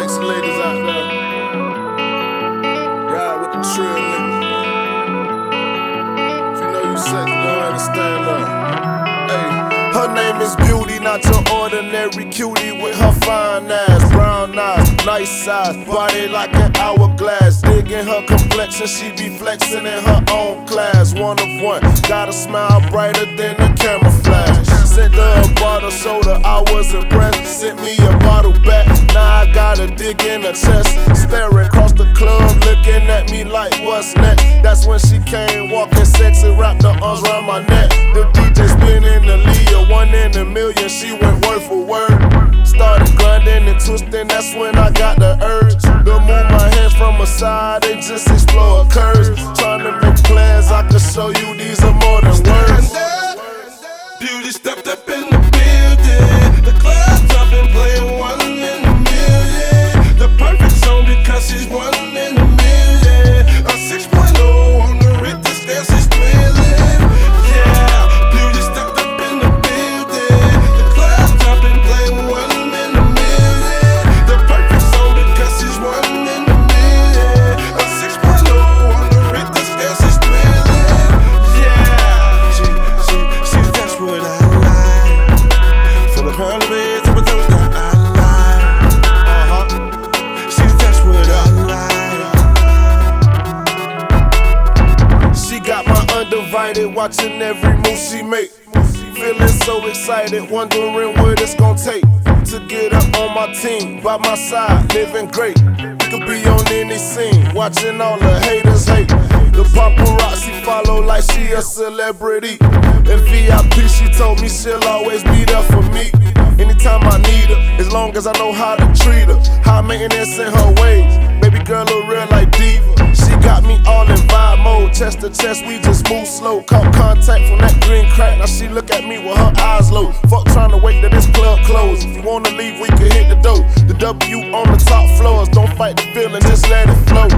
sexy ladies out there. Ride with the trill niggas. If you know you sexy, go ahead and stand up. Her name is Beauty, not your ordinary cutie with her fine ass, brown eyes, nice size, body like an hourglass. Digging her complexion, she be flexing in her own class. One of one, got a smile brighter than a camera flash. Sent her a bottle soda, I was impressed. Sent me a bottle back, now I gotta dig in her chest. Staring across the club, looking at me like what's next. That's when she came walking sexy, wrapped her arms around my neck. The DJ spinning Aaliyah, one in a million, she went word for word. Started grinding and twisting, that's when I got the urge to move my hands from a side and just explore curves. Trying undivided, watching every move she make. Feeling so excited, wondering what it's gonna take to get up on my team. By my side, living great. We could be on any scene, watching all the haters hate. The paparazzi follow like she a celebrity. In VIP, she told me she'll always be there for me. Anytime I need her, as long as I know how to treat her. High maintenance in her ways. Baby girl, a real like diva. She got me all in chest to chest, we just move slow. Caught contact from that green crack, now she look at me with her eyes low. Fuck trying to wait till this club close. If you wanna leave, we can hit the door. The W on the top floors, don't fight the feeling, just let it flow.